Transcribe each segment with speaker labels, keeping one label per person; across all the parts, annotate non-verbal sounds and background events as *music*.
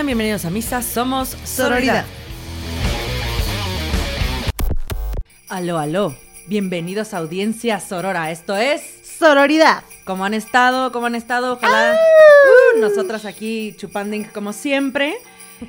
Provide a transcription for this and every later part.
Speaker 1: Sean bienvenidos a Misa, somos
Speaker 2: Sororidad.
Speaker 1: Sororidad. Aló, aló. Bienvenidos a audiencia Sorora. Esto es
Speaker 2: Sororidad.
Speaker 1: ¿Cómo han estado? ¿Cómo han estado? Ojalá. Uh, nosotras aquí chupando como siempre.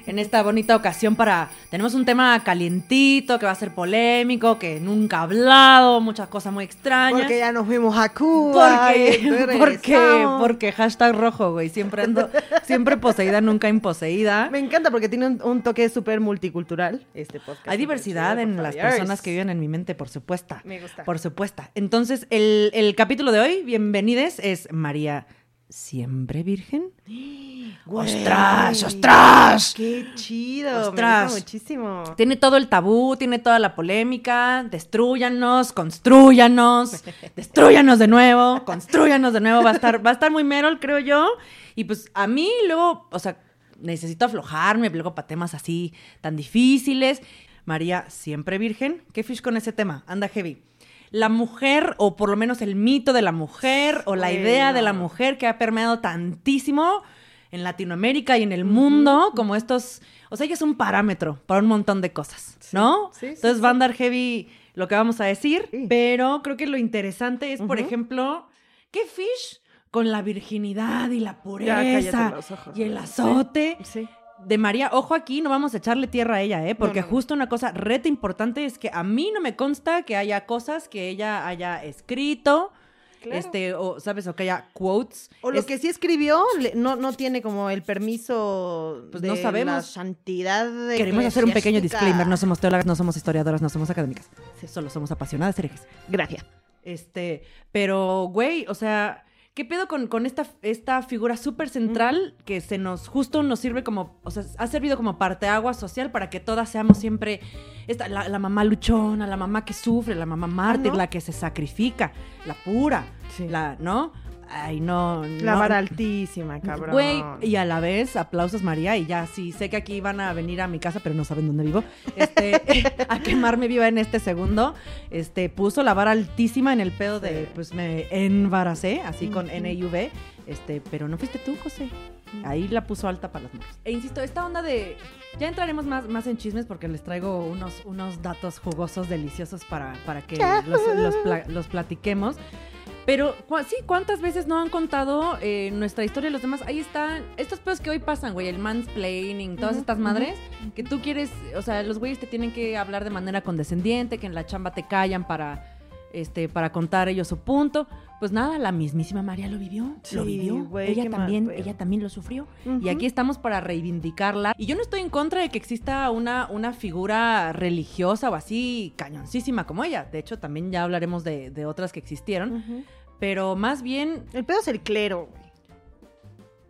Speaker 1: En esta bonita ocasión para... Tenemos un tema calientito que va a ser polémico, que nunca ha hablado, muchas cosas muy extrañas.
Speaker 2: Porque ya nos fuimos a Cuba.
Speaker 1: Porque, *laughs* porque, porque hashtag rojo, güey. Siempre ando, siempre poseída, nunca imposeída.
Speaker 2: Me encanta porque tiene un, un toque súper multicultural este podcast.
Speaker 1: Hay diversidad en las personas que viven en mi mente, por supuesto.
Speaker 2: Me gusta.
Speaker 1: Por supuesto. Entonces, el, el capítulo de hoy, bienvenides, es María ¿Siempre virgen? *gasps* ¡Ostras, ostras!
Speaker 2: ¡Qué chido!
Speaker 1: Ostras.
Speaker 2: Me gusta muchísimo.
Speaker 1: Tiene todo el tabú, tiene toda la polémica. Destruyanos, construyanos, *laughs* destruyanos de nuevo, construyanos de nuevo. Va a estar, va a estar muy Merol, creo yo. Y pues a mí luego, o sea, necesito aflojarme luego para temas así tan difíciles. María, siempre virgen. ¿Qué fish con ese tema? Anda heavy. La mujer, o por lo menos el mito de la mujer, o la idea de la mujer que ha permeado tantísimo en Latinoamérica y en el mundo, como estos, o sea, ella es un parámetro para un montón de cosas, ¿no?
Speaker 2: sí,
Speaker 1: Entonces
Speaker 2: sí.
Speaker 1: va a andar heavy lo que vamos a decir, pero creo que lo interesante es, por ejemplo, ¿qué fish con la virginidad y la pureza
Speaker 2: los ojos.
Speaker 1: y el azote?
Speaker 2: Sí.
Speaker 1: De María, ojo aquí, no vamos a echarle tierra a ella, ¿eh? Porque
Speaker 2: No, no, no.
Speaker 1: justo una cosa reta importante es que a mí no me consta que haya cosas que ella haya escrito,
Speaker 2: Claro.
Speaker 1: este, o, ¿sabes? O que haya quotes.
Speaker 2: O lo
Speaker 1: Es-
Speaker 2: que sí escribió no, no tiene como el permiso
Speaker 1: Pues
Speaker 2: de
Speaker 1: no sabemos.
Speaker 2: la santidad de
Speaker 1: Queremos hacer un pequeño disclaimer, no somos teólogas, no somos historiadoras, no somos académicas, solo somos apasionadas herejes.
Speaker 2: Gracias.
Speaker 1: Este, pero, güey, o sea, ¿qué pedo con, con esta, esta figura súper central que se nos, justo nos sirve como, o sea, ha servido como parteaguas social para que todas seamos siempre esta, la, la mamá luchona, la mamá que sufre, la mamá mártir,
Speaker 2: ¿no?
Speaker 1: la que se sacrifica, la pura,
Speaker 2: Sí.
Speaker 1: la, ¿no? Ay, no,
Speaker 2: La
Speaker 1: no.
Speaker 2: vara altísima, cabrón.
Speaker 1: Güey, y a la vez, aplausos María, y ya sí, sé que aquí van a venir a mi casa, pero no saben dónde vivo, este, *laughs* a quemarme viva en este segundo, este, puso la vara altísima en el pedo de, pues me embaracé, así con. NUV, este, pero no fuiste tú, José. Ahí la puso alta para las mujeres. E insisto, esta onda de. Ya entraremos más, más en chismes porque les traigo unos, unos datos jugosos, deliciosos para, para que *laughs* los, los pla- los platiquemos. Pero cua- sí, ¿cuántas veces no han contado eh, nuestra historia de los demás? Ahí están estos pedos que hoy pasan, güey, el mansplaining, todas estas madres, que tú quieres, o sea, los güeyes te tienen que hablar de manera condescendiente, que en la chamba te callan para, este, para contar ellos su punto. Pues nada, la mismísima María lo vivió, lo vivió,
Speaker 2: güey,
Speaker 1: ella
Speaker 2: mal
Speaker 1: también, ella también lo sufrió. Y aquí estamos para reivindicarla. Y yo no estoy en contra de que exista una, una figura religiosa o así cañoncísima como ella. De hecho, también ya hablaremos de, de otras que existieron. Pero más bien,
Speaker 2: El pedo es el clero, güey.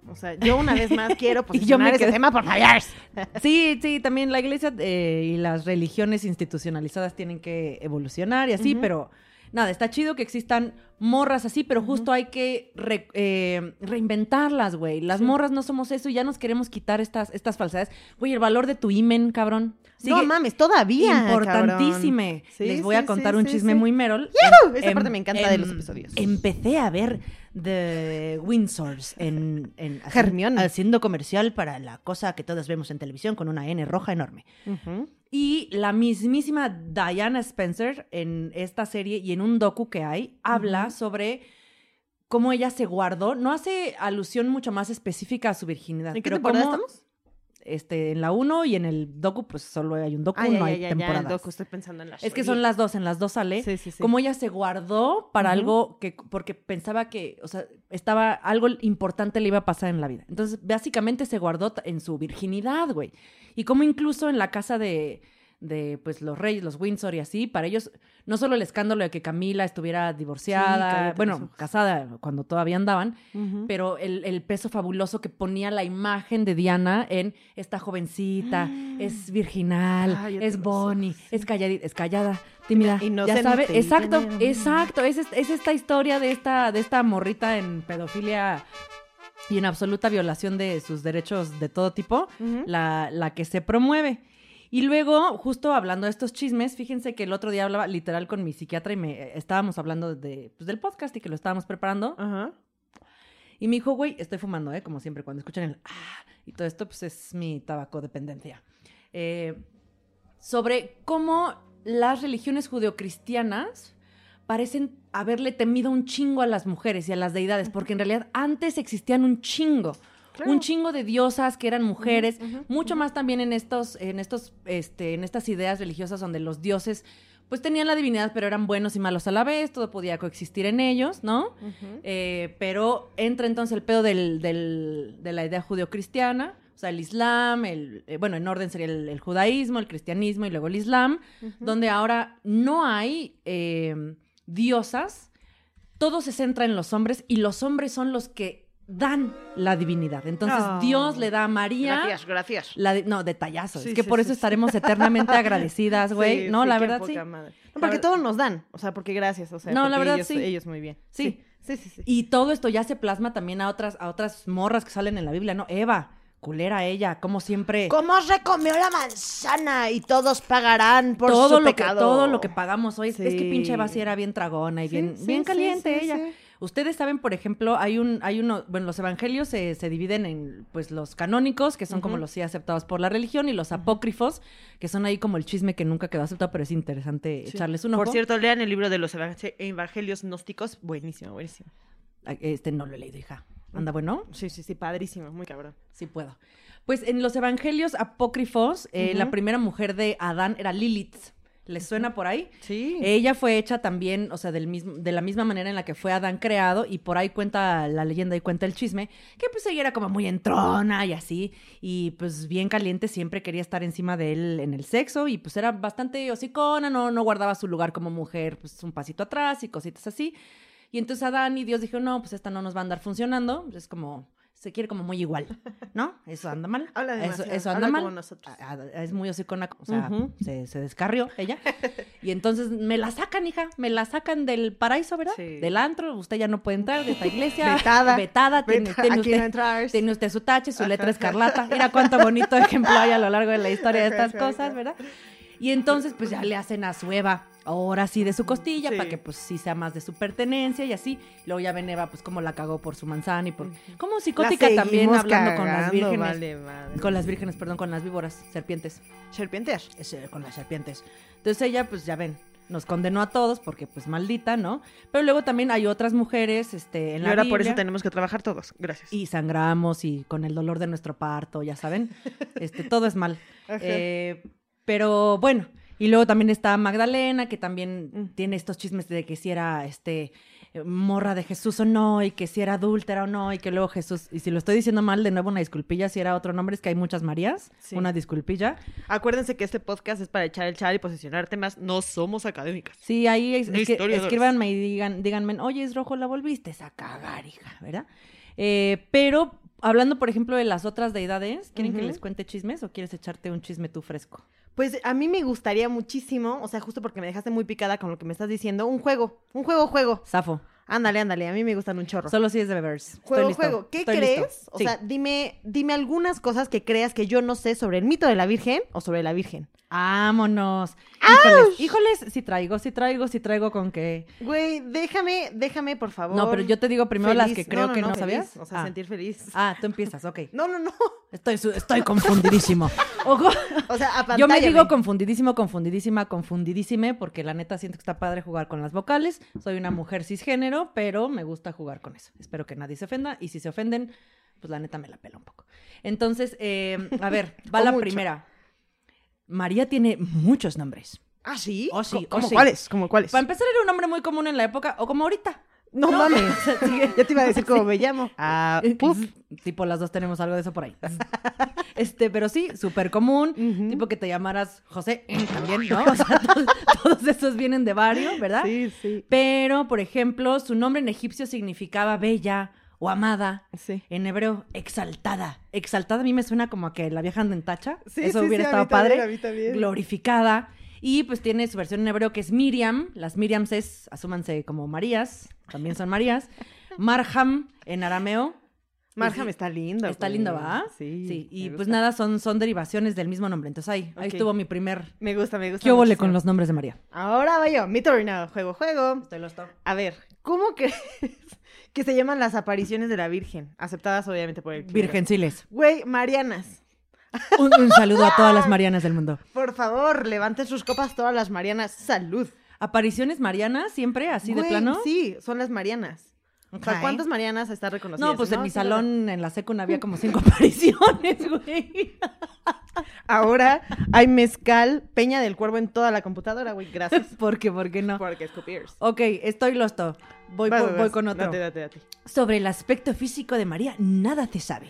Speaker 2: O sea, yo una vez más *laughs* quiero
Speaker 1: Y yo me
Speaker 2: posicionar ese
Speaker 1: quedé-
Speaker 2: tema, por favor. *laughs*
Speaker 1: sí, sí, también la iglesia eh, y las religiones institucionalizadas tienen que evolucionar y así, pero nada, está chido que existan morras así, pero justo hay que re- eh, reinventarlas, güey. Las
Speaker 2: Sí.
Speaker 1: morras no somos eso y ya nos queremos quitar estas, estas falsedades. Güey, el valor de tu imen, cabrón.
Speaker 2: no mames, todavía.
Speaker 1: Importantísime.
Speaker 2: Sí,
Speaker 1: Les voy
Speaker 2: sí,
Speaker 1: a contar un chisme muy merol.
Speaker 2: ¡Yujú!
Speaker 1: Em-
Speaker 2: Esa parte me encanta de los
Speaker 1: em-
Speaker 2: episodios.
Speaker 1: Empecé a ver The Windsors en, en
Speaker 2: Hermione.
Speaker 1: haciendo comercial para la cosa que todos vemos en televisión con una N roja enorme. Y la mismísima Diana Spencer en esta serie y en un docu que hay habla sobre cómo ella se guardó, no hace alusión mucho más específica a su virginidad,
Speaker 2: ¿En qué
Speaker 1: pero
Speaker 2: temporada
Speaker 1: cómo-
Speaker 2: estamos?
Speaker 1: Este en la 1 y en el docu pues solo hay un docu,
Speaker 2: Ah,
Speaker 1: no
Speaker 2: ya,
Speaker 1: hay
Speaker 2: ya, ya, el
Speaker 1: temporadas.
Speaker 2: docu, estoy pensando en la
Speaker 1: Es que son las dos, en las dos sale.
Speaker 2: Sí, sí, sí.
Speaker 1: Como ella se guardó para algo que, porque pensaba que, o sea, estaba, algo importante le iba a pasar en la vida. Entonces, básicamente se guardó en su virginidad, güey. Y como incluso en la casa de, de, pues, los reyes, los Windsor y así, para ellos, no solo el escándalo de que Camila estuviera divorciada, bueno, casada cuando todavía andaban, pero el, el peso fabuloso que ponía la imagen de Diana en esta jovencita, es virginal,
Speaker 2: Cállate
Speaker 1: es Bonnie,
Speaker 2: sí.
Speaker 1: es calladita, es callada, tímida, ya
Speaker 2: Inocente
Speaker 1: sabe,
Speaker 2: y
Speaker 1: exacto, exacto, es, es esta historia de esta, de esta morrita en pedofilia y en absoluta violación de sus derechos de todo tipo, la, la que se promueve. Y luego, justo hablando de estos chismes, fíjense que el otro día hablaba literal con mi psiquiatra y me estábamos hablando de, pues, del podcast y que lo estábamos preparando.
Speaker 2: Ajá.
Speaker 1: Y me dijo, güey, estoy fumando, ¿eh? Como siempre, cuando escuchan el ah, y todo esto, pues es mi tabaco dependencia. Eh, sobre cómo las religiones judeocristianas parecen haberle temido un chingo a las mujeres y a las deidades, porque en realidad antes existían un chingo.
Speaker 2: Claro.
Speaker 1: Un chingo de diosas que eran mujeres, mucho más también en estos, en estos, este, en estas ideas religiosas donde los dioses, pues tenían la divinidad, pero eran buenos y malos a la vez, todo podía coexistir en ellos, ¿no? Eh, pero entra entonces el pedo del, del- de la idea judeocristiana, o sea, el Islam, el, eh, bueno, en orden sería el, el judaísmo, el cristianismo y luego el Islam, donde ahora no hay eh, diosas, todo se centra en los hombres y los hombres son los que dan la divinidad. Entonces
Speaker 2: Ah.
Speaker 1: Dios le da a María...
Speaker 2: Gracias, gracias.
Speaker 1: La no, detallazo.
Speaker 2: Sí,
Speaker 1: es que
Speaker 2: sí,
Speaker 1: por
Speaker 2: sí,
Speaker 1: eso
Speaker 2: sí.
Speaker 1: estaremos eternamente *laughs* agradecidas, güey.
Speaker 2: Sí,
Speaker 1: no,
Speaker 2: sí,
Speaker 1: la verdad sí.
Speaker 2: madre. No, porque todos nos dan, o sea, porque gracias, o sea,
Speaker 1: No, la verdad,
Speaker 2: ellos,
Speaker 1: sí.
Speaker 2: ellos muy bien.
Speaker 1: Sí.
Speaker 2: sí, sí, sí.
Speaker 1: Y todo esto ya se plasma también a otras, a otras morras que salen en la Biblia, ¿no? Eva, culera ella, como siempre.
Speaker 2: ¿Cómo se comió la manzana y todos pagarán por
Speaker 1: todo
Speaker 2: su
Speaker 1: lo que
Speaker 2: pecado?
Speaker 1: todo lo que pagamos hoy es que pinche Eva sí era bien tragona y
Speaker 2: Sí,
Speaker 1: bien
Speaker 2: sí,
Speaker 1: bien
Speaker 2: sí,
Speaker 1: caliente
Speaker 2: sí,
Speaker 1: ella. Ustedes saben, por ejemplo, hay un hay uno, bueno, los evangelios se, se dividen en pues los canónicos, que son como los sí aceptados por la religión y los apócrifos, que son ahí como el chisme que nunca quedó aceptado, pero es interesante
Speaker 2: Sí.
Speaker 1: echarles un ojo.
Speaker 2: Por cierto, lean el libro de los evangel- evangelios gnósticos. Buenísimo, buenísimo.
Speaker 1: Este no lo he leído, hija. Anda bueno.
Speaker 2: Sí, sí, sí, padrísimo, muy cabrón.
Speaker 1: Sí puedo. Pues en los evangelios apócrifos, eh, la primera mujer de Adán era Lilith. ¿Les suena por ahí?
Speaker 2: Sí.
Speaker 1: Ella fue hecha también, o sea, del mismo, de la misma manera en la que fue Adán creado, y por ahí cuenta la leyenda y cuenta el chisme, que pues ella era como muy entrona y así, y pues bien caliente, siempre quería estar encima de él en el sexo, y pues era bastante hocicona, no, no guardaba su lugar como mujer, pues un pasito atrás y cositas así. Y entonces Adán y Dios dijeron, no, pues esta no nos va a andar funcionando, es como, se quiere como muy igual, ¿no? Eso anda mal. *laughs*
Speaker 2: Habla
Speaker 1: eso,
Speaker 2: demasiado,
Speaker 1: eso anda
Speaker 2: habla
Speaker 1: mal.
Speaker 2: como nosotros.
Speaker 1: Ah, ah, Es muy hocicona, o sea, se, se descarrió ella. *laughs* Y entonces me la sacan, hija, me la sacan del paraíso, ¿verdad?
Speaker 2: Sí.
Speaker 1: Del antro, usted ya no puede entrar de esta iglesia.
Speaker 2: Vetada.
Speaker 1: Vetada, tiene, tiene
Speaker 2: no
Speaker 1: usted,
Speaker 2: entras.
Speaker 1: tiene usted su tache, su letra escarlata. Mira cuánto bonito *laughs* ejemplo hay a lo largo de la historia de estas cosas. ¿verdad? Y entonces, pues ya le hacen a su Eva, ahora sí de su costilla,
Speaker 2: Sí.
Speaker 1: para que pues sí sea más de su pertenencia y así. Luego ya ven Eva, pues cómo la cagó por su manzana y por. Como psicótica también, hablando con las vírgenes.
Speaker 2: Vale, madre.
Speaker 1: Con las vírgenes, perdón, con las víboras, serpientes.
Speaker 2: serpientes.
Speaker 1: Ese, con las serpientes. Entonces ella, pues ya ven, nos condenó a todos porque pues maldita, ¿no? Pero luego también hay otras mujeres, este, en
Speaker 2: Y
Speaker 1: la
Speaker 2: ahora por eso
Speaker 1: Biblia,
Speaker 2: tenemos que trabajar todos. Gracias.
Speaker 1: y sangramos y con el dolor de nuestro parto, ya saben, *laughs* este, todo es mal. Eh, pero bueno, y luego también está Magdalena, que también
Speaker 2: Mm.
Speaker 1: tiene estos chismes de que si era este morra de Jesús o no, y que si era adúltera o no, y que luego Jesús, y si lo estoy diciendo mal, de nuevo una disculpilla, si era otro nombre, es que hay muchas Marías,
Speaker 2: Sí.
Speaker 1: una disculpilla.
Speaker 2: Acuérdense que este podcast es para echar el chal y posicionar temas. No somos académicas.
Speaker 1: Sí, ahí es, que- escríbanme y digan, díganme, oye, es rojo, la volviste a cagar, hija, ¿verdad? Eh, pero hablando, por ejemplo, de las otras deidades, ¿quieren que les cuente chismes o quieres echarte un chisme tú fresco?
Speaker 2: Pues a mí me gustaría muchísimo, o sea, justo porque me dejaste muy picada con lo que me estás diciendo, un juego, un juego, juego.
Speaker 1: Safo,
Speaker 2: Ándale, ándale, a mí me gustan un chorro.
Speaker 1: solo si es de Bebers. Estoy
Speaker 2: Juego,
Speaker 1: listo,
Speaker 2: juego. ¿Qué
Speaker 1: estoy
Speaker 2: crees?
Speaker 1: listo.
Speaker 2: O
Speaker 1: Sí.
Speaker 2: sea, dime, dime algunas cosas que creas que yo no sé sobre el mito de la Virgen o sobre la Virgen.
Speaker 1: Vámonos. Híjoles, híjoles, si traigo, si traigo, si traigo con que...
Speaker 2: Güey, déjame, déjame, por favor.
Speaker 1: No, pero yo te digo primero las que creo
Speaker 2: No, no,
Speaker 1: que no,
Speaker 2: no,
Speaker 1: sabías.
Speaker 2: O sea,
Speaker 1: ah.
Speaker 2: sentir feliz.
Speaker 1: Ah, tú empiezas, ok. *laughs*
Speaker 2: No, no, no.
Speaker 1: Estoy, estoy confundidísimo. *laughs* Ojo.
Speaker 2: O sea, a
Speaker 1: Yo me digo confundidísimo, confundidísima, confundidísime, porque la neta siento que está padre jugar con las vocales. Soy una mujer cisgénero, pero me gusta jugar con eso. Espero que nadie se ofenda. Y si se ofenden, pues la neta me la pela un poco. Entonces, eh, a ver, *laughs* va
Speaker 2: O
Speaker 1: la
Speaker 2: mucho.
Speaker 1: primera. María tiene muchos nombres.
Speaker 2: ¿Ah, sí?
Speaker 1: Oh, sí,
Speaker 2: ¿Cómo
Speaker 1: oh, sí.
Speaker 2: cuáles? ¿Cómo cuáles?
Speaker 1: Para empezar, era un nombre muy común en la época, o como ahorita.
Speaker 2: No, mames.
Speaker 1: Sigue.
Speaker 2: Ya te iba a decir cómo me llamo. Ah, puf.
Speaker 1: Tipo, las dos tenemos algo de eso por ahí. Este, pero sí, súper común. Tipo que te llamaras José mm, también, ¿no? O sea, todos, todos esos vienen de varios, ¿verdad?
Speaker 2: Sí, sí.
Speaker 1: Pero, por ejemplo, su nombre en egipcio significaba bella o amada.
Speaker 2: Sí.
Speaker 1: En hebreo, exaltada. Exaltada a mí me suena como a que la vieja anda en tacha.
Speaker 2: Sí,
Speaker 1: Eso
Speaker 2: sí,
Speaker 1: hubiera estado padre.
Speaker 2: mí también.
Speaker 1: Glorificada. Y pues tiene su versión en hebreo que es Miriam. Las Miriams es, asúmanse como Marías. También son Marías. Marham en arameo.
Speaker 2: Marham
Speaker 1: Sí.
Speaker 2: está lindo.
Speaker 1: Está lindo, ¿va?
Speaker 2: Sí.
Speaker 1: Sí, y pues nada, son, son derivaciones del mismo nombre. Entonces ahí, ahí estuvo mi primer...
Speaker 2: Me gusta, me gusta.
Speaker 1: ¿Qué
Speaker 2: muchísimo.
Speaker 1: con los nombres de María?
Speaker 2: Ahora va yo. Mi turno. Juego, juego.
Speaker 1: Estoy listo.
Speaker 2: A ver, ¿cómo crees *laughs* que se llaman las apariciones de la Virgen, aceptadas obviamente por el clero.
Speaker 1: Virgenciles.
Speaker 2: Güey, Marianas.
Speaker 1: Un, un saludo a todas las Marianas del mundo.
Speaker 2: Por favor, levanten sus copas todas las Marianas. Salud.
Speaker 1: ¿Apariciones marianas siempre, así de plano?
Speaker 2: Sí, son las Marianas. O sea,
Speaker 1: Ok.
Speaker 2: ¿cuántas Marianas está reconocidas?
Speaker 1: No, pues en mi salón en la secund había como cinco *laughs* apariciones, güey.
Speaker 2: Ahora hay mezcal, peña del cuervo en toda la computadora, güey. Gracias. *laughs*
Speaker 1: ¿Por qué? ¿Por qué no?
Speaker 2: Porque es copiers.
Speaker 1: Ok, estoy losto. Voy,
Speaker 2: Vas,
Speaker 1: por-
Speaker 2: vas,
Speaker 1: voy
Speaker 2: vas.
Speaker 1: con otro.
Speaker 2: Date, date, date.
Speaker 1: Sobre el aspecto físico de María, nada te sabe.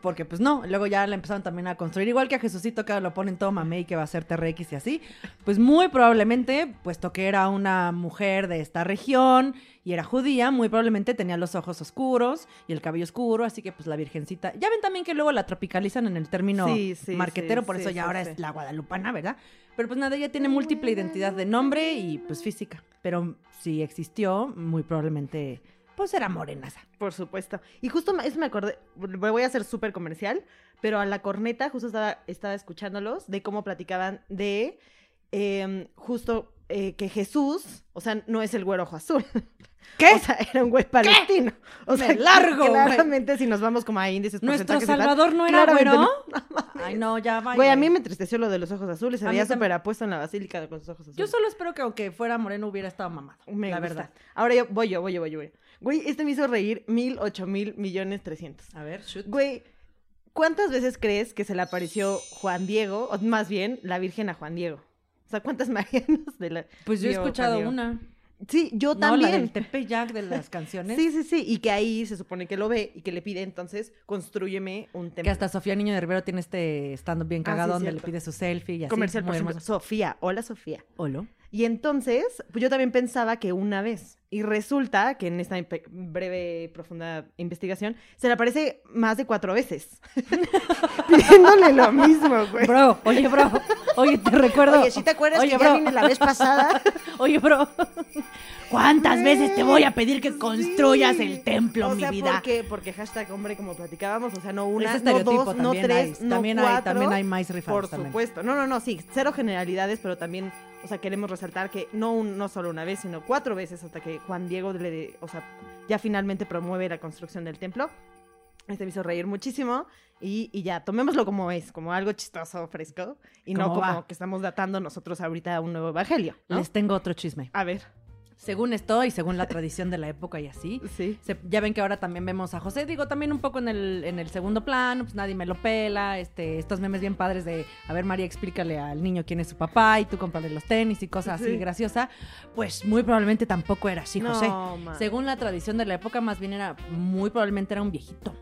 Speaker 1: Porque pues no, luego ya la empezaron también a construir, igual que a Jesucito que lo ponen todo mamey y que va a ser TRX y así, pues muy probablemente, puesto que era una mujer de esta región y era judía, muy probablemente tenía los ojos oscuros y el cabello oscuro, así que pues la virgencita, ya ven también que luego la tropicalizan en el término
Speaker 2: Sí, sí,
Speaker 1: marquetero,
Speaker 2: sí,
Speaker 1: por eso ya ahora es la guadalupana, ¿verdad? Pero pues nada, ella tiene múltiple identidad de nombre y pues física, pero si existió, muy probablemente pues era morenaza.
Speaker 2: Por supuesto. Y justo eso me acordé, voy a ser súper comercial, pero a la corneta justo estaba, estaba escuchándolos de cómo platicaban de em, justo eh, que Jesús, o sea, no es el güero ojo azul. *laughs*
Speaker 1: ¿Qué?
Speaker 2: O sea, era un güey palestino. O
Speaker 1: Me
Speaker 2: sea,
Speaker 1: largo, güey.
Speaker 2: claramente si nos vamos como a índices
Speaker 1: ¿Nuestro
Speaker 2: tal,
Speaker 1: Salvador no era güero?
Speaker 2: no.
Speaker 1: Ay, no, ya va.
Speaker 2: Güey, a mí me entristeció lo de los ojos azules. Se veía súper apuesto en la basílica con los ojos azules.
Speaker 1: Yo solo espero que aunque fuera moreno hubiera estado mamado.
Speaker 2: Me
Speaker 1: la
Speaker 2: gusta.
Speaker 1: verdad.
Speaker 2: Ahora yo voy yo, voy yo, voy yo, voy. Güey, este me hizo reír mil, ocho mil millones trescientos.
Speaker 1: A ver, shoot.
Speaker 2: Güey, ¿cuántas veces crees que se le apareció Juan Diego, o más bien, la Virgen a Juan Diego? O sea, ¿cuántas *laughs* marianas de la...
Speaker 1: Pues yo he escuchado una.
Speaker 2: Sí, yo
Speaker 1: No,
Speaker 2: también.
Speaker 1: la del Tepeyac de las canciones.
Speaker 2: Sí, sí, sí. Y que ahí se supone que lo ve y que le pide entonces, construyeme un templo.
Speaker 1: Que hasta Sofía Niño de Rivero tiene este stand bien
Speaker 2: Ah,
Speaker 1: cagado
Speaker 2: sí,
Speaker 1: donde
Speaker 2: cierto.
Speaker 1: le pide su selfie y así.
Speaker 2: Comercial, por ejemplo. Sofía. Hola, Sofía.
Speaker 1: Olo.
Speaker 2: Y entonces, pues yo también pensaba que una vez. Y resulta que en esta breve, profunda investigación, se le aparece más de cuatro veces. *laughs* Pidiéndole lo mismo, güey.
Speaker 1: Bro, oye, bro. Oye, te recuerdo.
Speaker 2: Oye, ¿sí te acuerdas
Speaker 1: Oye,
Speaker 2: que
Speaker 1: bro.
Speaker 2: ya vine la vez pasada? *laughs*
Speaker 1: Oye, bro. ¿Cuántas veces te voy a pedir que
Speaker 2: Sí.
Speaker 1: construyas el templo,
Speaker 2: o
Speaker 1: mi vida?
Speaker 2: Porque, porque hashtag hombre, como platicábamos, o sea, no una, no
Speaker 1: estereotipo
Speaker 2: dos, no tres,
Speaker 1: hay.
Speaker 2: no
Speaker 1: También hay-
Speaker 2: cuatro.
Speaker 1: también hay más rifados
Speaker 2: Por
Speaker 1: también.
Speaker 2: supuesto. No, no, no, sí, cero generalidades, pero también, o sea, queremos resaltar que no, un- no solo una vez, sino cuatro veces hasta que Juan Diego le, o sea, ya finalmente promueve la construcción del templo. Este me hizo reír muchísimo y, y ya, tomémoslo como es, como algo chistoso, fresco, y no
Speaker 1: ¿Cómo
Speaker 2: como
Speaker 1: va?
Speaker 2: que estamos datando nosotros ahorita un nuevo evangelio, ¿no?
Speaker 1: Les tengo otro chisme.
Speaker 2: A ver,
Speaker 1: Según esto y según la tradición de la época y así, *laughs*
Speaker 2: sí.
Speaker 1: se- ya ven que ahora también vemos a José, digo, también un poco en el, en el segundo plano, pues nadie me lo pela, este, estos memes bien padres de, a ver María, explícale al niño quién es su papá y tú cómprale los tenis y cosas así
Speaker 2: Sí.
Speaker 1: graciosa, pues muy probablemente tampoco era así, José.
Speaker 2: No.
Speaker 1: Según la tradición de la época, más bien era, muy probablemente era un viejito,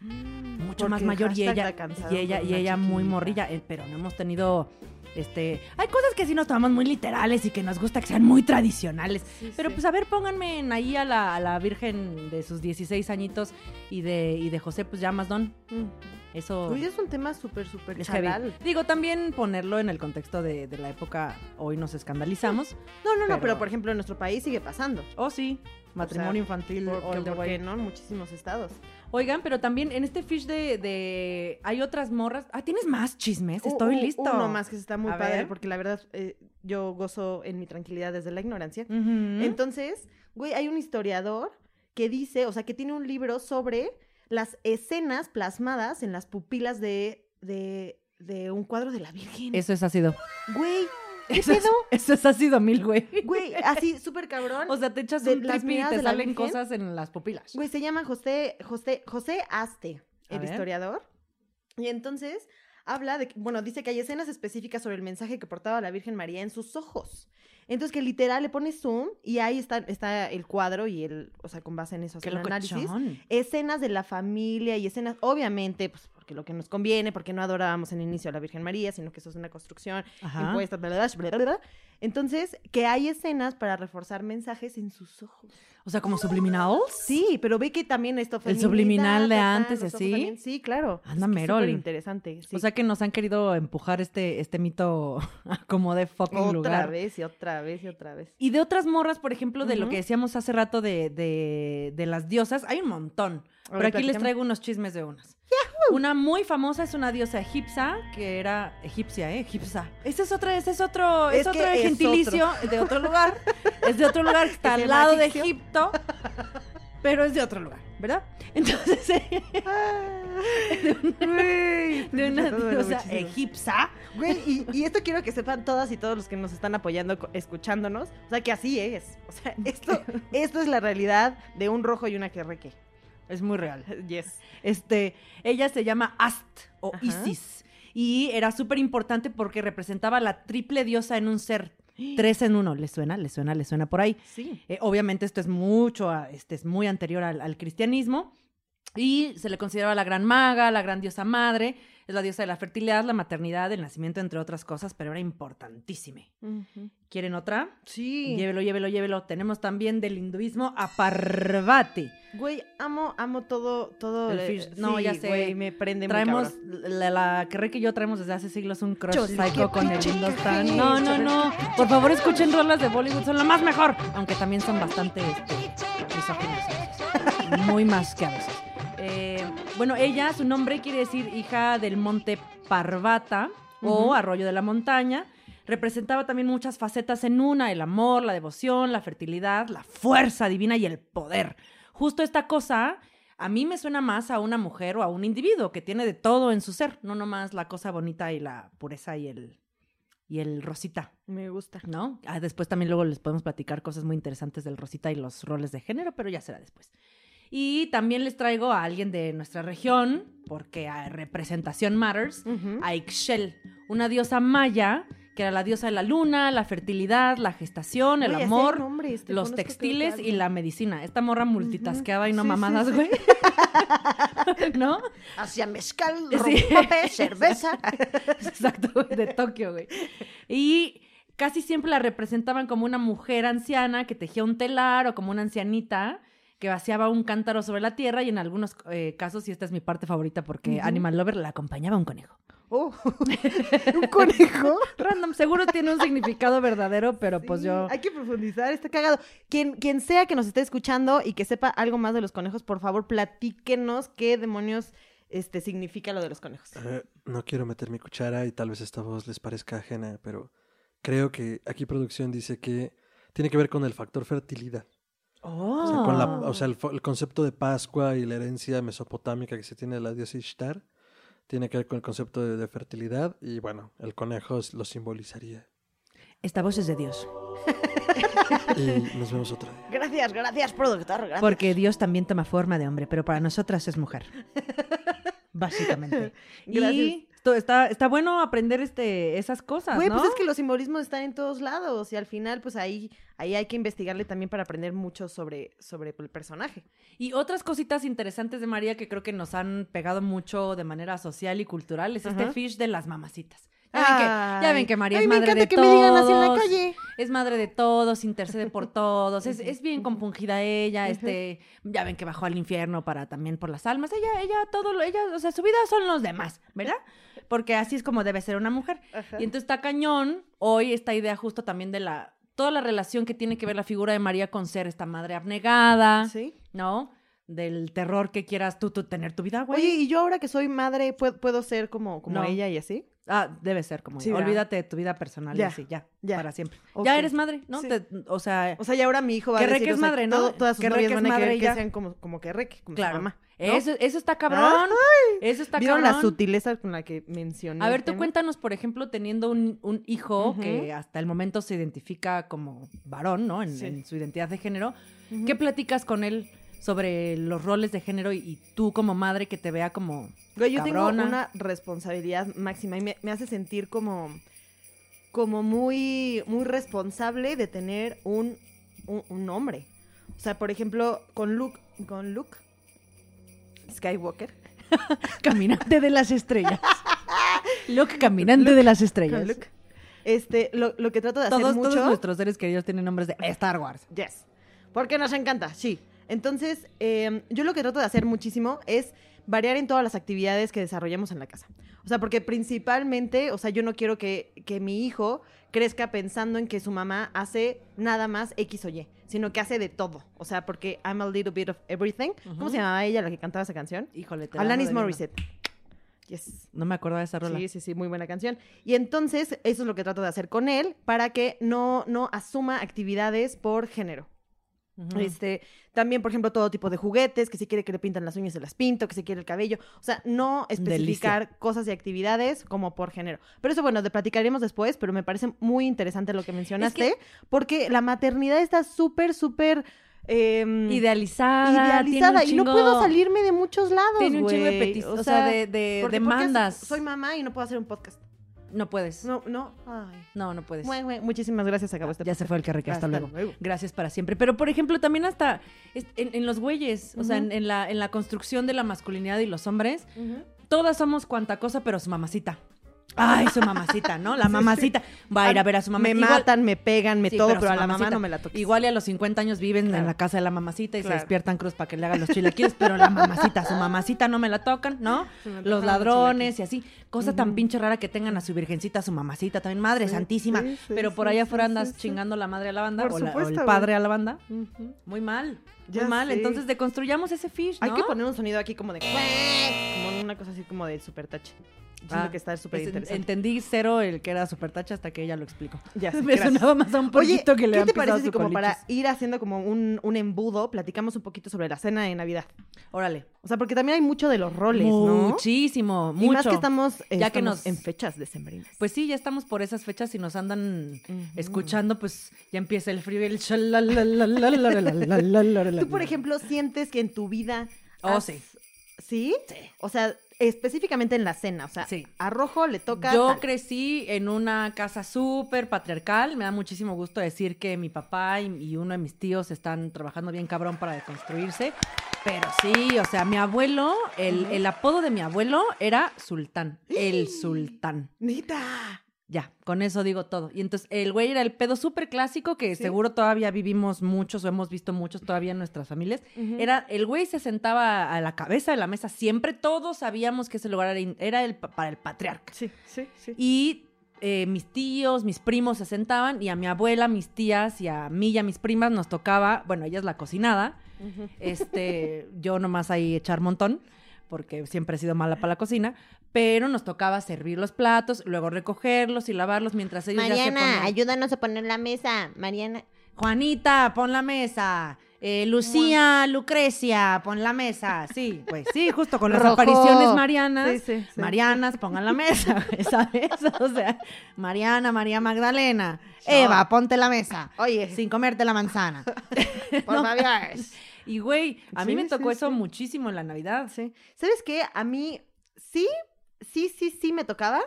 Speaker 1: mucho más mayor y ella, y ella, y ella muy morrilla, eh, pero no hemos tenido... Este, hay cosas que sí nos tomamos muy literales y que nos gusta que sean muy tradicionales.
Speaker 2: Sí,
Speaker 1: Pero
Speaker 2: sí.
Speaker 1: pues a ver, pónganme en ahí a la, a la Virgen de sus 16 añitos y de, y de José, pues ya más don.
Speaker 2: Mm.
Speaker 1: Eso
Speaker 2: Uy, es un tema súper, súper chalal.
Speaker 1: Digo, también ponerlo en el contexto de, de la época, hoy nos escandalizamos.
Speaker 2: No, no, no, pero...
Speaker 1: Pero-
Speaker 2: por ejemplo en nuestro país sigue pasando.
Speaker 1: Oh, sí, matrimonio
Speaker 2: O sea,
Speaker 1: infantil
Speaker 2: Porque,
Speaker 1: all the
Speaker 2: ¿por
Speaker 1: way.
Speaker 2: no? En muchísimos estados.
Speaker 1: Oigan, pero también en este fish de, de- Hay otras morras... Ah, ¿tienes más chismes? Estoy listo.
Speaker 2: Uno más que está muy
Speaker 1: A
Speaker 2: padre,
Speaker 1: ver.
Speaker 2: porque la verdad eh, yo gozo en mi tranquilidad desde la ignorancia. Entonces, güey, hay un historiador que dice, o sea, que tiene un libro sobre las escenas plasmadas en las pupilas de, de, de un cuadro de la Virgen.
Speaker 1: Eso es ácido.
Speaker 2: Güey, ¿qué *laughs*
Speaker 1: Eso es,
Speaker 2: pedo?
Speaker 1: eso es ácido mil, güey.
Speaker 2: Güey, así súper cabrón.
Speaker 1: O sea, te echas
Speaker 2: de
Speaker 1: un
Speaker 2: las
Speaker 1: y te salen cosas en las pupilas.
Speaker 2: Güey, se llama José, José, José Aste,
Speaker 1: A
Speaker 2: el
Speaker 1: ver.
Speaker 2: historiador. Y entonces habla de, bueno, dice que hay escenas específicas sobre el mensaje que portaba la Virgen María en sus ojos. Entonces que literal le pones zoom y ahí está, está el cuadro y el, o sea, con base en eso
Speaker 1: Qué
Speaker 2: hacer un análisis. Escenas de la familia y escenas, obviamente, pues porque lo que nos conviene, porque no adorábamos en inicio a la Virgen María, sino que eso es una construcción
Speaker 1: Ajá.
Speaker 2: impuesta, bla, bla, bla, bla, bla, bla. Entonces, que hay escenas para reforzar mensajes en sus ojos.
Speaker 1: O sea, como subliminals.
Speaker 2: Sí, pero ve que también esto fue
Speaker 1: El subliminal de antes así.
Speaker 2: Sí, claro.
Speaker 1: Anda,
Speaker 2: Es que
Speaker 1: Merol.
Speaker 2: súper interesante. sí.
Speaker 1: O sea que nos han querido empujar este, este mito *laughs* como de fucking
Speaker 2: otra
Speaker 1: lugar.
Speaker 2: vez y otra vez y otra vez.
Speaker 1: Y de otras morras, por ejemplo, de lo que decíamos hace rato de, de, de las diosas, hay un montón. Pero aquí les traigo unos chismes de unas. Una muy famosa es una diosa egipcia, que era egipcia, ¿eh? Egipcia. Ese es otro, ese es otro, es,
Speaker 2: Es que
Speaker 1: otro
Speaker 2: es
Speaker 1: gentilicio de otro lugar. es de otro lugar que está *laughs*
Speaker 2: Que
Speaker 1: al lado de. Egipto. pero es de otro lugar, ¿verdad? *laughs* Entonces, de una, de una diosa egipcia.
Speaker 2: Güey, y, y esto quiero que sepan todas y todos los que nos están apoyando, escuchándonos. O sea, que así es. O sea, esto, *laughs* esto es la realidad de un rojo y una querreque.
Speaker 1: Es muy real. *laughs*
Speaker 2: Yes.
Speaker 1: Este, ella se llama Ast o
Speaker 2: Ajá.
Speaker 1: Isis. Y era súper importante porque representaba la triple diosa en un ser. *gasps* Tres en uno. ¿Le suena? ¿Le suena? ¿Le suena por ahí?
Speaker 2: Sí.
Speaker 1: Eh, obviamente esto es mucho, a- este es muy anterior al, al cristianismo. Y se le consideraba la gran maga, la gran diosa madre. Es la diosa de la fertilidad, la maternidad, el nacimiento, entre otras cosas, pero era importantísima. ¿Quieren otra?
Speaker 2: Sí.
Speaker 1: Llévelo, llévelo, llévelo. Tenemos también del hinduismo a Parvati.
Speaker 2: Güey, amo, amo todo, todo.
Speaker 1: El fish- no,
Speaker 2: sí,
Speaker 1: ya sé.
Speaker 2: Güey, me prende muy
Speaker 1: Traemos,
Speaker 2: cabrón.
Speaker 1: la, la que Rick y yo traemos desde hace siglos un crush psycho con el
Speaker 2: cringe,
Speaker 1: No, no, no. Por favor, escuchen rolas de Bollywood, son la más mejor. Aunque también son bastante este, misóginas. Muy más que a veces. Eh, bueno, ella, su nombre quiere decir hija del monte Parvata o arroyo de la montaña. Representaba también muchas facetas en una, el amor, la devoción, la fertilidad, la fuerza divina y el poder. Justo esta cosa a mí me suena más a una mujer o a un individuo que tiene de todo en su ser, no nomás la cosa bonita y la pureza y el, y el rosita,
Speaker 2: Me gusta.
Speaker 1: ¿no? Ah, después también luego les podemos platicar cosas muy interesantes del rosita y los roles de género, pero ya será después. Y también les traigo a alguien de nuestra región, porque a representación matters, a Ixchel, una diosa maya que era la diosa de la luna, la fertilidad, la gestación, el amor, los textiles y la medicina. Esta morra multitasqueaba y no
Speaker 2: Sí,
Speaker 1: mamadas,
Speaker 2: sí.
Speaker 1: güey. *laughs* ¿No?
Speaker 2: Hacia mezcal, rompope, *laughs* cerveza.
Speaker 1: Exacto, güey, de Tokio, güey. Y casi siempre la representaban como una mujer anciana que tejía un telar o como una ancianita que vaciaba un cántaro sobre la tierra y en algunos eh, casos, y esta es mi parte favorita porque. Animal Lover la acompañaba un conejo.
Speaker 2: Oh, *laughs* un conejo.
Speaker 1: Random, seguro tiene un *laughs* significado verdadero, pero pues yo...
Speaker 2: Hay que profundizar, está cagado. Quien, quien sea que nos esté escuchando y que sepa algo más de los conejos, por favor, platíquenos qué demonios este, significa lo de los conejos.
Speaker 3: Eh, no quiero meter mi cuchara y tal vez esta voz les parezca ajena, pero creo que aquí producción dice que tiene que ver con el factor fertilidad.
Speaker 1: Oh.
Speaker 3: O sea, con la- o sea, el, fo- el concepto de Pascua y la herencia mesopotámica que se tiene de la diosa Ishtar tiene que ver con el concepto de, de fertilidad y bueno, el conejo lo simbolizaría.
Speaker 1: Esta voz es de Dios.
Speaker 3: Y nos vemos otro día.
Speaker 2: Gracias, gracias, productor. Gracias.
Speaker 1: Porque Dios también toma forma de hombre, pero para nosotras es mujer. Básicamente. *laughs*
Speaker 2: Gracias.
Speaker 1: Y está, está bueno aprender este, esas cosas,
Speaker 2: Güey,
Speaker 1: ¿no?
Speaker 2: pues es que los simbolismos están en todos lados y al final, pues ahí, ahí hay que investigarle también para aprender mucho sobre, sobre el personaje.
Speaker 1: Y otras cositas interesantes de María que creo que nos han pegado mucho de manera social y cultural es este fish de las mamacitas. Ya ven, que, ya ven que María
Speaker 2: ay,
Speaker 1: es
Speaker 2: me
Speaker 1: madre
Speaker 2: encanta
Speaker 1: de
Speaker 2: que
Speaker 1: todos.
Speaker 2: me digan así en la calle.
Speaker 1: Es madre de todos, intercede por *laughs* todos. Es, es bien compungida ella. Este, ya ven que bajó al infierno para también por las almas. Ella, ella, todo, lo- ella, o sea, su vida son los demás, ¿verdad? Porque así es como debe ser una mujer. Y entonces está cañón hoy esta idea justo también de la toda la relación que tiene que ver la figura de María con ser esta madre abnegada,
Speaker 2: Sí.
Speaker 1: ¿no? Del terror que quieras tú, tú tener tu vida, güey.
Speaker 2: Oye, y yo ahora que soy madre, ¿puedo, puedo ser como, como
Speaker 1: No.
Speaker 2: ella y así?
Speaker 1: Ah, debe ser como,
Speaker 2: Sí,
Speaker 1: olvídate de tu vida personal y
Speaker 2: Ya,
Speaker 1: así, ya,
Speaker 2: ya.
Speaker 1: para siempre. Ya eres madre, ¿no?
Speaker 2: Sí.
Speaker 1: Te- o sea,
Speaker 2: O sea, y ahora mi hijo va
Speaker 1: Que
Speaker 2: a decir,
Speaker 1: es
Speaker 2: o sea,
Speaker 1: madre, ¿no?
Speaker 2: todo- todas sus
Speaker 1: Que
Speaker 2: novias
Speaker 1: es
Speaker 2: van a querer
Speaker 1: y
Speaker 2: que
Speaker 1: ya.
Speaker 2: sean como, como que Rek, como su
Speaker 1: claro.
Speaker 2: mamá. ¿no?
Speaker 1: Eso, eso está cabrón. Eso está
Speaker 2: ¿Vieron
Speaker 1: cabrón.
Speaker 2: la sutileza con la que mencioné?
Speaker 1: A ver, tú cuéntanos, por ejemplo, teniendo un, un hijo que hasta el momento se identifica como varón, ¿no? En,
Speaker 2: Sí.
Speaker 1: en su identidad de género. ¿Qué platicas con él sobre los roles de género y, y tú como madre que te vea como
Speaker 2: Güey, yo
Speaker 1: cabrona?
Speaker 2: tengo una responsabilidad máxima y me, me hace sentir como, como muy, muy responsable de tener un, un, un hombre. O sea, por ejemplo, con Luke, con Luke Skywalker. *laughs*
Speaker 1: caminante de las estrellas? *laughs* Luke, caminante de las estrellas.
Speaker 2: Luke. Este, lo, lo que trato de hacer
Speaker 1: Todos,
Speaker 2: mucho.
Speaker 1: todos nuestros seres queridos tienen nombres de Star Wars.
Speaker 2: Yes. Porque nos encanta, sí. Entonces, eh, yo lo que trato de hacer muchísimo es variar en todas las actividades que desarrollamos en la casa. O sea, porque principalmente, o sea, yo no quiero que, que mi hijo crezca pensando en que su mamá hace nada más X o Y, sino que hace de todo. O sea, porque I'm a little bit of everything. ¿Cómo se llamaba ella la que cantaba esa canción?
Speaker 1: Híjole, te la
Speaker 2: Alanis. Morissette. Yes.
Speaker 1: No me acuerdo de esa rola.
Speaker 2: Sí, sí, sí, muy buena canción. Y entonces, eso es lo que trato de hacer con él para que no, no asuma actividades por género. Este, también, por ejemplo, todo tipo de juguetes, que si quiere que le pintan las uñas, se las pinto, que si quiere el cabello. O sea, no especificar cosas y actividades como por género. Pero eso, bueno, de platicaremos después, pero me parece muy interesante lo que mencionaste, porque la maternidad está súper, súper em,
Speaker 1: Idealizada.
Speaker 2: idealizada y no puedo salirme de muchos lados.
Speaker 1: Tiene un chingo de petis, o, sea, de, de demandas.
Speaker 2: soy mamá y no puedo hacer un podcast.
Speaker 1: No puedes. No,
Speaker 2: No, no. Ay.
Speaker 1: no, puedes.
Speaker 2: Güey, güey, Muchísimas gracias, acabó este
Speaker 1: Ya se fue el carrique, hasta,
Speaker 2: Hasta
Speaker 1: luego.
Speaker 2: luego.
Speaker 1: Gracias para siempre. Pero, por ejemplo, también hasta en, en los güeyes, o sea, en, la, en la construcción de la masculinidad y los hombres, todas somos cuanta cosa, pero su mamacita. Ay, su mamacita, ¿no? La *laughs* mamacita va a ir a ver a su mamá.
Speaker 2: Me
Speaker 1: Igual-
Speaker 2: matan, me pegan, me
Speaker 1: Sí,
Speaker 2: todo,
Speaker 1: pero
Speaker 2: a la mamá
Speaker 1: mamacita.
Speaker 2: no me la toques.
Speaker 1: Igual y a los 50 años viven en
Speaker 2: Claro.
Speaker 1: la casa de la mamacita y se
Speaker 2: Claro.
Speaker 1: despiertan cruz para que le haga los chilaquiles, pero la mamacita, su mamacita no me la tocan, ¿no? *laughs*
Speaker 2: Se me
Speaker 1: Los ladrones y así. Cosa tan pinche rara que tengan a su virgencita, a su mamacita, también madre
Speaker 2: Sí,
Speaker 1: santísima.
Speaker 2: sí, sí,
Speaker 1: pero por
Speaker 2: sí,
Speaker 1: allá
Speaker 2: sí,
Speaker 1: afuera
Speaker 2: sí,
Speaker 1: andas
Speaker 2: sí.
Speaker 1: chingando la madre a la banda
Speaker 2: Por
Speaker 1: o, la- o
Speaker 2: supuesto,
Speaker 1: el
Speaker 2: güey.
Speaker 1: padre a la banda.
Speaker 2: Ujú.
Speaker 1: Muy mal.
Speaker 2: Ya
Speaker 1: muy mal.
Speaker 2: sé.
Speaker 1: Entonces deconstruyamos ese fish, ¿no?
Speaker 2: Hay que poner un sonido aquí como de... Como una cosa así como de super touch.
Speaker 1: Ah,
Speaker 2: que está súper interesante.
Speaker 1: Entendí cero el que era super tacha hasta que ella lo explicó.
Speaker 2: Ya sé,
Speaker 1: Me
Speaker 2: gracias.
Speaker 1: sonaba más a un poquito que le
Speaker 2: ¿Qué te parece si como para ir haciendo como un, un, embudo, platicamos un poquito sobre la cena de Navidad?
Speaker 1: Órale.
Speaker 2: O sea, porque también hay mucho de los roles, ¿no?
Speaker 1: Muchísimo, mucho.
Speaker 2: Y más que estamos,
Speaker 1: ya que nos...
Speaker 2: en fechas de decembrinas.
Speaker 1: Pues sí, ya estamos por esas fechas y nos andan escuchando, pues ya empieza el frío y el...
Speaker 2: Tú, por ejemplo, sientes que en tu vida... Has...
Speaker 1: ¿Sí?
Speaker 2: Sí. O sea, específicamente en la cena. O sea,
Speaker 1: Sí.
Speaker 2: a Rojo le toca...
Speaker 1: Yo
Speaker 2: tal.
Speaker 1: crecí en una casa súper patriarcal. Me da muchísimo gusto decir que mi papá y, y uno de mis tíos están trabajando bien cabrón para deconstruirse. Pero sí, o sea, mi abuelo, el, el apodo de mi abuelo era Sultán. El *gasps* Sultán.
Speaker 2: ¡Nita!
Speaker 1: Ya, con eso digo todo. Y entonces el güey era el pedo súper clásico que
Speaker 2: Sí.
Speaker 1: seguro todavía vivimos muchos o hemos visto muchos todavía en nuestras familias. Era, el güey se sentaba a la cabeza de la mesa siempre. Todos sabíamos que ese lugar era, el, pa- para el patriarca.
Speaker 2: Sí, sí, sí.
Speaker 1: Y eh, mis tíos, mis primos se sentaban y a mi abuela, mis tías y a mí y a mis primas nos tocaba, bueno, ella es la cocinada, este, yo nomás ahí echar montón, porque siempre he sido mala para la cocina, pero nos tocaba servir los platos, luego recogerlos y lavarlos mientras ellos ya se ponían.
Speaker 2: ayúdanos a poner la mesa. Mariana.
Speaker 1: Juanita, pon la mesa. Eh, Lucía, Lucrecia, pon la mesa. Sí, pues sí, justo con las
Speaker 2: Rojo.
Speaker 1: apariciones marianas.
Speaker 2: Sí, sí, sí.
Speaker 1: Marianas, pongan la mesa, *laughs* ¿sabes? O sea, Mariana, María Magdalena. Eva, ponte la mesa.
Speaker 2: Oye,
Speaker 1: Sin comerte la manzana. *laughs*
Speaker 2: por *laughs*
Speaker 1: No.
Speaker 2: favor.
Speaker 1: Y güey, a mí
Speaker 2: Sí,
Speaker 1: me tocó
Speaker 2: sí,
Speaker 1: eso
Speaker 2: sí.
Speaker 1: muchísimo en la Navidad.
Speaker 2: Sí. ¿Sabes qué? A mí sí, sí, sí, sí me tocaba,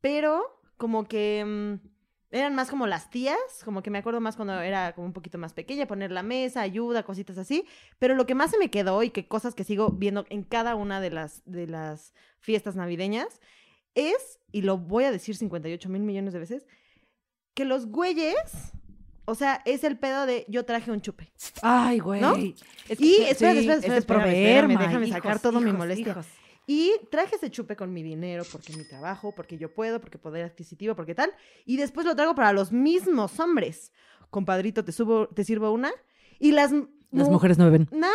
Speaker 2: pero como que mm, eran más como las tías, como que me acuerdo más cuando era como un poquito más pequeña, poner la mesa, ayuda, cositas así, pero lo que más se me quedó y que cosas que sigo viendo en cada una de las, de las fiestas navideñas es, y lo voy a decir 58 mil millones de veces, que los güeyes, o sea, es el pedo de yo traje un chupe.
Speaker 1: Ay, güey.
Speaker 2: ¿No?
Speaker 1: Es
Speaker 2: Y
Speaker 1: sí,
Speaker 2: espérate, espérate,
Speaker 1: es de
Speaker 2: espérate,
Speaker 1: proveer,
Speaker 2: espérame,
Speaker 1: ma,
Speaker 2: déjame sacar
Speaker 1: hijos,
Speaker 2: todo mi molestia.
Speaker 1: hijos.
Speaker 2: Y traje ese chupe con mi dinero, porque mi trabajo, porque yo puedo, porque poder adquisitivo, porque tal. Y después lo traigo para los mismos hombres. Compadrito, te subo, te sirvo una. Y las,
Speaker 1: Las
Speaker 2: mu-
Speaker 1: mujeres no beben.
Speaker 2: Nada,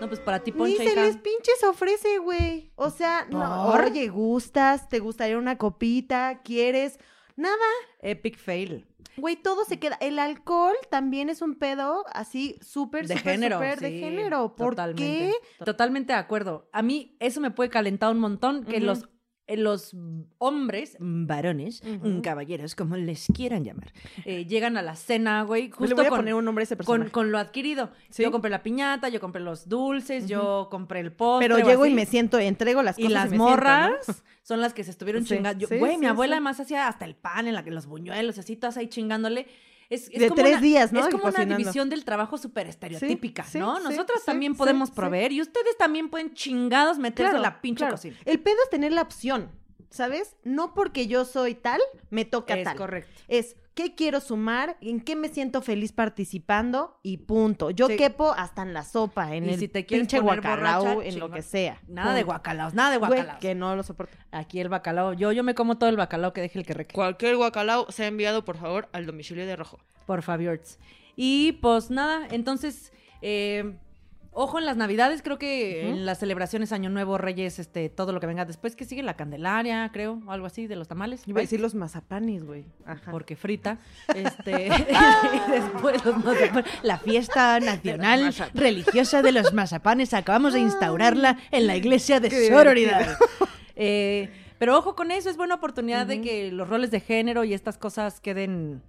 Speaker 1: No, pues para ti,
Speaker 2: ni
Speaker 1: poncha,
Speaker 2: se
Speaker 1: hija.
Speaker 2: les pinches ofrece, güey. O sea, no,
Speaker 1: ¿Por?
Speaker 2: oye, gustas, te gustaría una copita, quieres. Nada,
Speaker 1: Epic fail.
Speaker 2: Güey, todo se queda. El alcohol también es un pedo así súper,
Speaker 1: de
Speaker 2: súper,
Speaker 1: género.
Speaker 2: súper de género. ¿Por
Speaker 1: totalmente,
Speaker 2: qué?
Speaker 1: Totalmente de acuerdo. A mí eso me puede calentar un montón que los, los hombres, varones, caballeros, como les quieran llamar, eh, llegan a la cena, güey,
Speaker 2: Le
Speaker 1: justo
Speaker 2: voy a
Speaker 1: con,
Speaker 2: poner un nombre a ese
Speaker 1: con, con lo adquirido.
Speaker 2: ¿Sí?
Speaker 1: Yo compré la piñata, yo compré los dulces, yo compré el postre.
Speaker 2: Pero llego y me siento, entrego las
Speaker 1: Y
Speaker 2: cosas
Speaker 1: las
Speaker 2: siento, ¿no?
Speaker 1: morras son las que se estuvieron
Speaker 2: Sí,
Speaker 1: chingando. Güey,
Speaker 2: sí,
Speaker 1: mi abuela además hacía hasta el pan, en la que los buñuelos y así, todas ahí chingándole. Es, es
Speaker 2: De
Speaker 1: como
Speaker 2: tres
Speaker 1: una-
Speaker 2: días, ¿no?
Speaker 1: Es como una división del trabajo súper estereotípica,
Speaker 2: sí,
Speaker 1: ¿no?
Speaker 2: sí,
Speaker 1: Nosotras también podemos proveer y ustedes también pueden chingados meterse en la pinche
Speaker 2: claro.
Speaker 1: cocina.
Speaker 2: El pedo es tener la opción, ¿sabes? No porque yo soy tal, me toca
Speaker 1: Es
Speaker 2: tal.
Speaker 1: correcto.
Speaker 2: Es qué quiero sumar, en qué me siento feliz participando y punto. Yo
Speaker 1: Sí.
Speaker 2: quepo hasta en la sopa, en
Speaker 1: Y
Speaker 2: el
Speaker 1: si te quieres
Speaker 2: pinche guacalao,
Speaker 1: borracha,
Speaker 2: en lo que sea.
Speaker 1: Nada de guacalaos, nada de
Speaker 2: Güey,
Speaker 1: guacalaos.
Speaker 2: que no lo soporto.
Speaker 1: Aquí el bacalao. Yo, yo me como todo el bacalao que deje el que reque.
Speaker 4: Cualquier guacalao sea enviado, por favor, al domicilio de Rojo.
Speaker 1: Por favor. Y pues nada, entonces, eh, Ojo en las navidades, creo que en las celebraciones Año Nuevo, Reyes, este, todo lo que venga después, que sigue la Candelaria, creo, o algo así, de los tamales.
Speaker 2: Iba a decir los mazapanes, güey. Ajá.
Speaker 1: porque frita. *laughs* Este, *laughs* *laughs* y después los mazapanes. La fiesta nacional religiosa de los mazapanes. Acabamos de instaurarla en la iglesia de
Speaker 2: Qué
Speaker 1: sororidad. Eh, pero ojo con eso, es buena oportunidad de que los roles de género y estas cosas queden,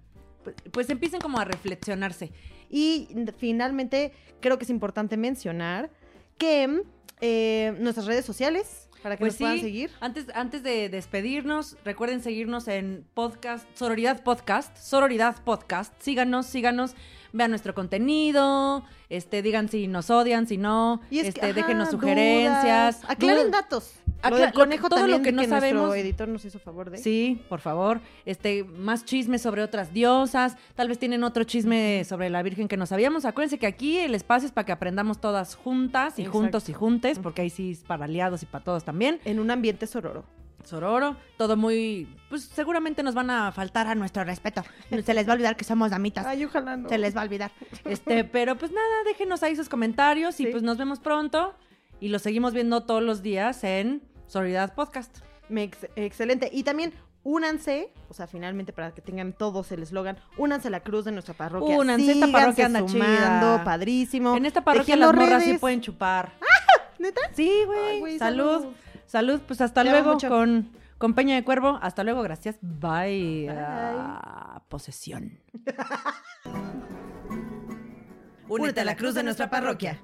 Speaker 1: pues, pues empiecen como a reflexionarse.
Speaker 2: Y finalmente, creo que es importante mencionar que eh, nuestras redes sociales, para que
Speaker 1: Pues
Speaker 2: nos puedan seguir.
Speaker 1: Antes, antes de despedirnos, recuerden seguirnos en podcast, Sororidad Podcast, Sororidad Podcast. Síganos, síganos, vean nuestro contenido, este, digan si nos odian, si no,
Speaker 2: Y es que,
Speaker 1: este,
Speaker 2: ajá,
Speaker 1: déjenos
Speaker 2: dudas.
Speaker 1: sugerencias.
Speaker 2: Aclaren
Speaker 1: dudas.
Speaker 2: datos.
Speaker 1: Acla-
Speaker 2: Lo del conejo
Speaker 1: todo lo que no
Speaker 2: nuestro
Speaker 1: sabemos.
Speaker 2: editor nos hizo favor de.
Speaker 1: Sí, por favor. Este, más chismes sobre otras diosas. Tal vez tienen otro chisme sobre la Virgen que no sabíamos. Acuérdense que aquí el espacio es para que aprendamos todas juntas y
Speaker 2: Exacto.
Speaker 1: juntos y juntes, porque ahí sí es para aliados y para todos también.
Speaker 2: En un ambiente sororo.
Speaker 1: Sororo, todo muy, pues seguramente nos van a faltar a nuestro respeto. *laughs* Se les va a olvidar que somos damitas.
Speaker 2: Ay, ojalá no.
Speaker 1: Se les va a olvidar. *laughs* Este, pero pues nada, déjenos ahí sus comentarios y
Speaker 2: Sí.
Speaker 1: pues nos vemos pronto y lo seguimos viendo todos los días en Sororidad Podcast.
Speaker 2: Me ex- excelente. Y también únanse, o sea, finalmente para que tengan todos el eslogan, únanse a la cruz de nuestra parroquia.
Speaker 1: Únanse, esta parroquia anda
Speaker 2: sumando, padrísimo.
Speaker 1: En esta parroquia las morras sí pueden chupar. *laughs*
Speaker 2: ¿Neta?
Speaker 1: Sí, güey.
Speaker 2: güey,
Speaker 1: Salud.
Speaker 2: salud.
Speaker 1: Salud, pues hasta
Speaker 2: Te
Speaker 1: luego con, con Peña de Cuervo. Hasta luego, gracias. Bye.
Speaker 2: Bye.
Speaker 1: Ah, posesión. *laughs*
Speaker 2: Únete a la cruz de nuestra parroquia.